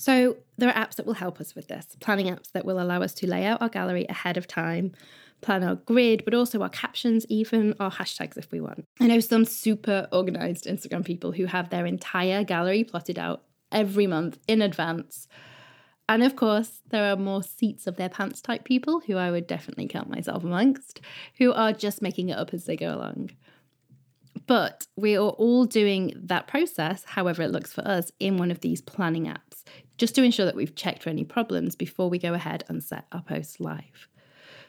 So, there are apps that will help us with this, planning apps that will allow us to lay out our gallery ahead of time, plan our grid, but also our captions, even our hashtags if we want. I know some super organized Instagram people who have their entire gallery plotted out every month in advance. And of course, there are more seats of their pants type people who I would definitely count myself amongst, who are just making it up as they go along. But we are all doing that process, however it looks for us, in one of these planning apps, just to ensure that we've checked for any problems before we go ahead and set our posts live.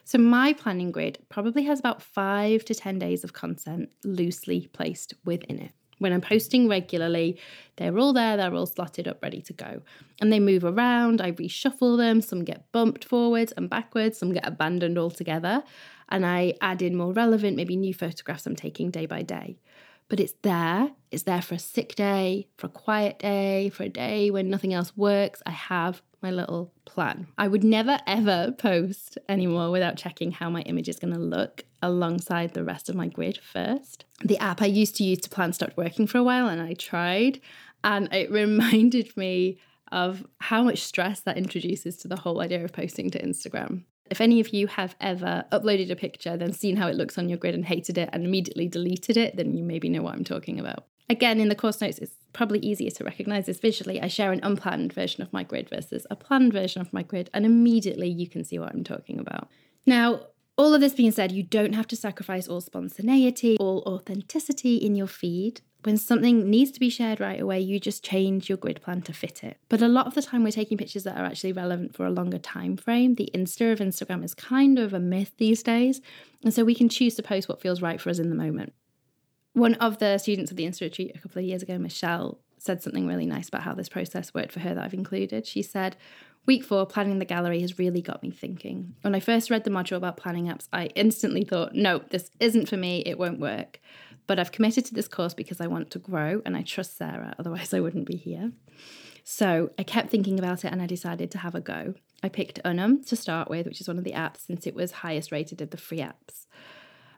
So, my planning grid probably has about five to 10 days of content loosely placed within it. When I'm posting regularly, they're all there, they're all slotted up, ready to go. And they move around, I reshuffle them, some get bumped forwards and backwards, some get abandoned altogether and I add in more relevant, maybe new photographs I'm taking day by day. But it's there. It's there for a sick day, for a quiet day, for a day when nothing else works. I have my little plan. I would never ever post anymore without checking how my image is going to look alongside the rest of my grid first. The app I used to use to plan stopped working for a while and I tried, and it reminded me of how much stress that introduces to the whole idea of posting to Instagram. If any of you have ever uploaded a picture, then seen how it looks on your grid and hated it and immediately deleted it, then you maybe know what I'm talking about. Again, in the course notes, it's probably easier to recognize this visually. I share an unplanned version of my grid versus a planned version of my grid, and immediately you can see what I'm talking about. Now, all of this being said, you don't have to sacrifice all spontaneity, all authenticity in your feed. When something needs to be shared right away, you just change your grid plan to fit it. But a lot of the time we're taking pictures that are actually relevant for a longer time frame. The Insta of Instagram is kind of a myth these days, and so we can choose to post what feels right for us in the moment. One of the students of the Insta retreat a couple of years ago, Michelle, said something really nice about how this process worked for her that I've included. She said, Week four, planning the gallery has really got me thinking. When I first read the module about planning apps, I instantly thought, no, this isn't for me, it won't work. But I've committed to this course because I want to grow and I trust Sarah, otherwise, I wouldn't be here. So I kept thinking about it and I decided to have a go. I picked Unum to start with, which is one of the apps since it was highest rated of the free apps.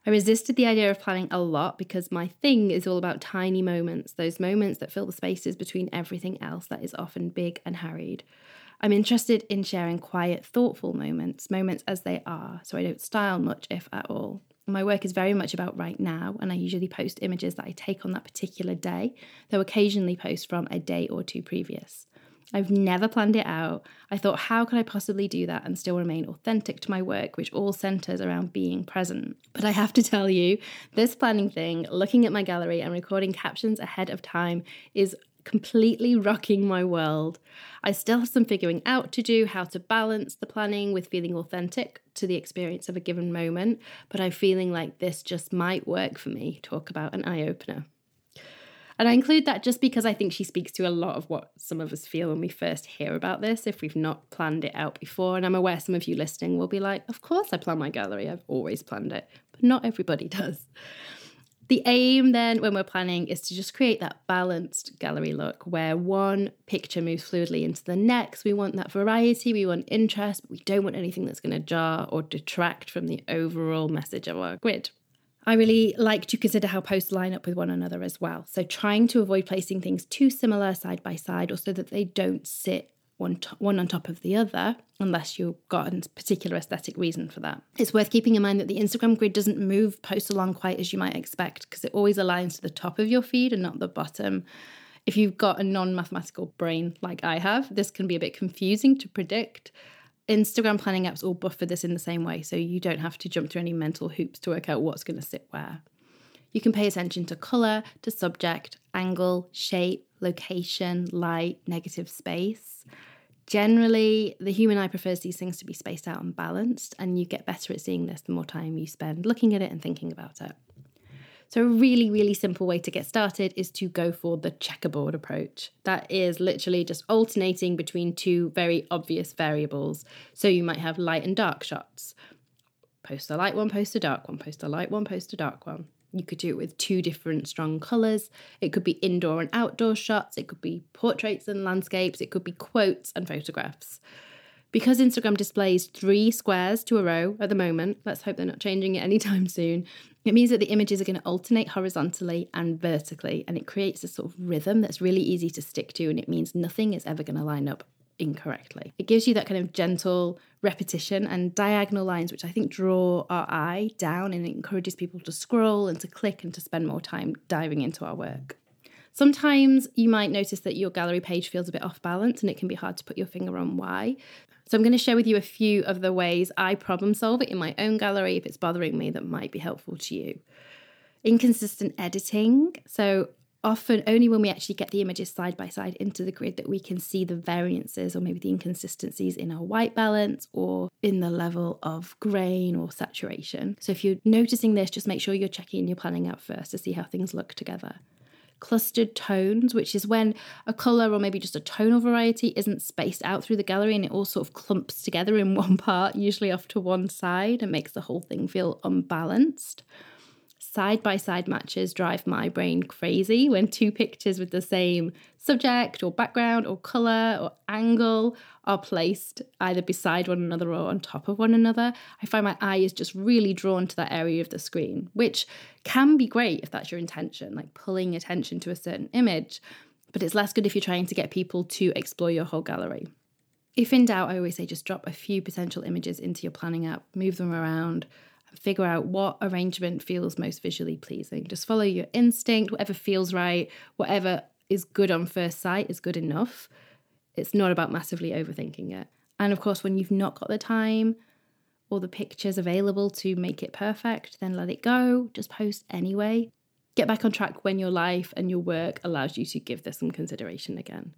I resisted the idea of planning a lot because my thing is all about tiny moments, those moments that fill the spaces between everything else that is often big and hurried. I'm interested in sharing quiet, thoughtful moments, moments as they are, so I don't style much, if at all. My work is very much about right now, and I usually post images that I take on that particular day, though occasionally post from a day or two previous. I've never planned it out. I thought, how could I possibly do that and still remain authentic to my work, which all centers around being present? But I have to tell you, this planning thing, looking at my gallery and recording captions ahead of time, is completely rocking my world. I still have some figuring out to do, how to balance the planning with feeling authentic to the experience of a given moment, but I'm feeling like this just might work for me. Talk about an eye opener. And I include that just because I think she speaks to a lot of what some of us feel when we first hear about this, if we've not planned it out before. And I'm aware some of you listening will be like, Of course, I plan my gallery, I've always planned it, but not everybody does. The aim then, when we're planning, is to just create that balanced gallery look where one picture moves fluidly into the next. We want that variety, we want interest, but we don't want anything that's going to jar or detract from the overall message of our grid. I really like to consider how posts line up with one another as well. So, trying to avoid placing things too similar side by side or so that they don't sit one, one on top of the other, unless you've got a particular aesthetic reason for that. It's worth keeping in mind that the Instagram grid doesn't move posts along quite as you might expect because it always aligns to the top of your feed and not the bottom. If you've got a non mathematical brain like I have, this can be a bit confusing to predict. Instagram planning apps all buffer this in the same way, so you don't have to jump through any mental hoops to work out what's going to sit where. You can pay attention to colour, to subject, angle, shape, location, light, negative space. Generally, the human eye prefers these things to be spaced out and balanced, and you get better at seeing this the more time you spend looking at it and thinking about it. So, a really, really simple way to get started is to go for the checkerboard approach. That is literally just alternating between two very obvious variables. So, you might have light and dark shots. Post a light one, post a dark one, post a light one, post a dark one. You could do it with two different strong colours. It could be indoor and outdoor shots. It could be portraits and landscapes. It could be quotes and photographs. Because Instagram displays three squares to a row at the moment, let's hope they're not changing it anytime soon, it means that the images are going to alternate horizontally and vertically, and it creates a sort of rhythm that's really easy to stick to, and it means nothing is ever going to line up incorrectly. It gives you that kind of gentle repetition and diagonal lines, which I think draw our eye down and encourages people to scroll and to click and to spend more time diving into our work. Sometimes you might notice that your gallery page feels a bit off balance and it can be hard to put your finger on why. So, I'm going to share with you a few of the ways I problem solve it in my own gallery if it's bothering me that might be helpful to you. Inconsistent editing. So, often only when we actually get the images side by side into the grid that we can see the variances or maybe the inconsistencies in our white balance or in the level of grain or saturation. So if you're noticing this, just make sure you're checking your planning out first to see how things look together. Clustered tones, which is when a colour or maybe just a tonal variety isn't spaced out through the gallery and it all sort of clumps together in one part, usually off to one side, and makes the whole thing feel unbalanced side by side matches drive my brain crazy when two pictures with the same subject or background or colour or angle are placed either beside one another or on top of one another. I find my eye is just really drawn to that area of the screen, which can be great if that's your intention, like pulling attention to a certain image, but it's less good if you're trying to get people to explore your whole gallery. If in doubt, I always say just drop a few potential images into your planning app, move them around, figure out what arrangement feels most visually pleasing. Just follow your instinct, whatever feels right, whatever is good on first sight is good enough. It's not about massively overthinking it. And of course, when you've not got the time or the pictures available to make it perfect, then let it go. Just post anyway. Get back on track when your life and your work allows you to give this some consideration again.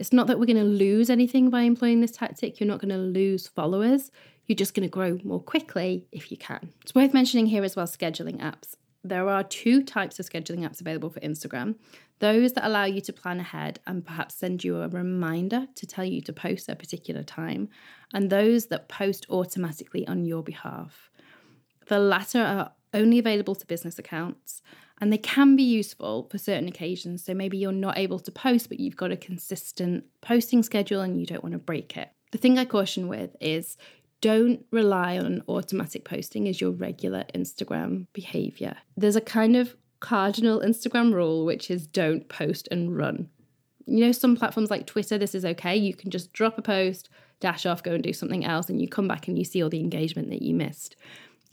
It's not that we're going to lose anything by employing this tactic. You're not going to lose followers. You're just going to grow more quickly if you can. It's worth mentioning here as well scheduling apps. There are two types of scheduling apps available for Instagram those that allow you to plan ahead and perhaps send you a reminder to tell you to post at a particular time, and those that post automatically on your behalf. The latter are only available to business accounts and they can be useful for certain occasions. So maybe you're not able to post, but you've got a consistent posting schedule and you don't want to break it. The thing I caution with is don't rely on automatic posting as your regular Instagram behavior. There's a kind of cardinal Instagram rule, which is don't post and run. You know, some platforms like Twitter, this is okay. You can just drop a post, dash off, go and do something else, and you come back and you see all the engagement that you missed.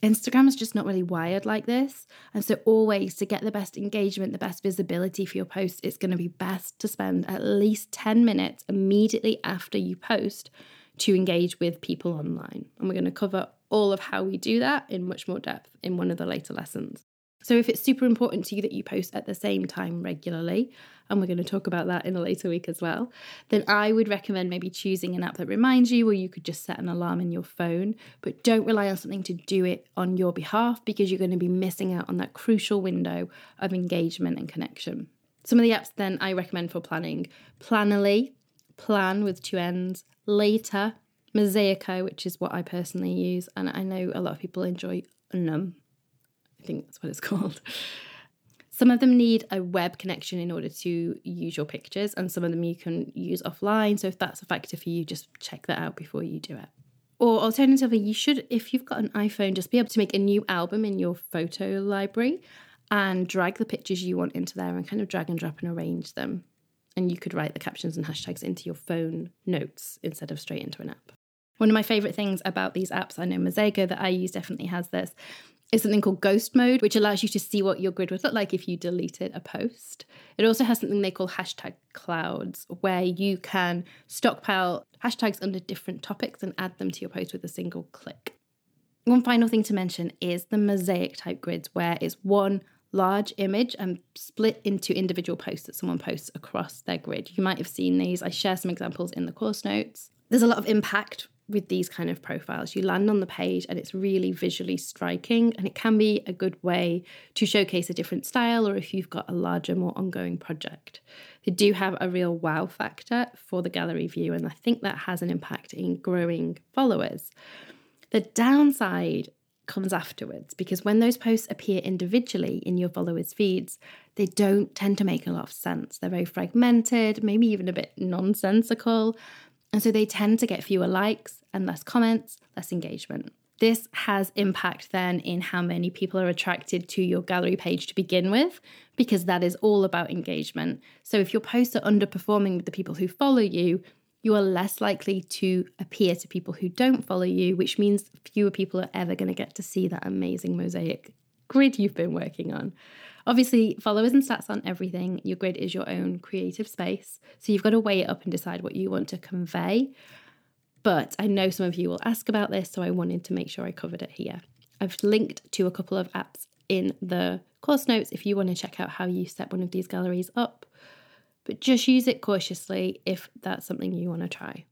Instagram is just not really wired like this. And so, always to get the best engagement, the best visibility for your post, it's going to be best to spend at least 10 minutes immediately after you post to engage with people online. And we're going to cover all of how we do that in much more depth in one of the later lessons. So, if it's super important to you that you post at the same time regularly, and we're going to talk about that in a later week as well, then I would recommend maybe choosing an app that reminds you, or you could just set an alarm in your phone. But don't rely on something to do it on your behalf because you're going to be missing out on that crucial window of engagement and connection. Some of the apps then I recommend for planning Planoly, Plann with two N's, later, Mosaico, which is what I personally use, and I know a lot of people enjoy Unum think that's what it's called. Some of them need a web connection in order to use your pictures, and some of them you can use offline. So, if that's a factor for you, just check that out before you do it. Or alternatively, you should, if you've got an iPhone, just be able to make a new album in your photo library and drag the pictures you want into there and kind of drag and drop and arrange them. And you could write the captions and hashtags into your phone notes instead of straight into an app. One of my favorite things about these apps, I know Mosaico that I use definitely has this, is something called ghost mode, which allows you to see what your grid would look like if you deleted a post. It also has something they call hashtag clouds, where you can stockpile hashtags under different topics and add them to your post with a single click. One final thing to mention is the mosaic type grids, where it's one large image and split into individual posts that someone posts across their grid. You might have seen these. I share some examples in the course notes. There's a lot of impact with these kind of profiles. You land on the page and it's really visually striking, and it can be a good way to showcase a different style or if you've got a larger, more ongoing project. They do have a real wow factor for the gallery view, and I think that has an impact in growing followers. The downside comes afterwards because when those posts appear individually in your followers' feeds, they don't tend to make a lot of sense. They're very fragmented, maybe even a bit nonsensical. And so they tend to get fewer likes and less comments, less engagement. This has impact then in how many people are attracted to your gallery page to begin with, because that is all about engagement. So if your posts are underperforming with the people who follow you, you are less likely to appear to people who don't follow you, which means fewer people are ever going to get to see that amazing mosaic grid you've been working on. Obviously, followers and stats aren't everything. Your grid is your own creative space. So you've got to weigh it up and decide what you want to convey. But I know some of you will ask about this, so I wanted to make sure I covered it here. I've linked to a couple of apps in the course notes if you want to check out how you set one of these galleries up. But just use it cautiously if that's something you want to try.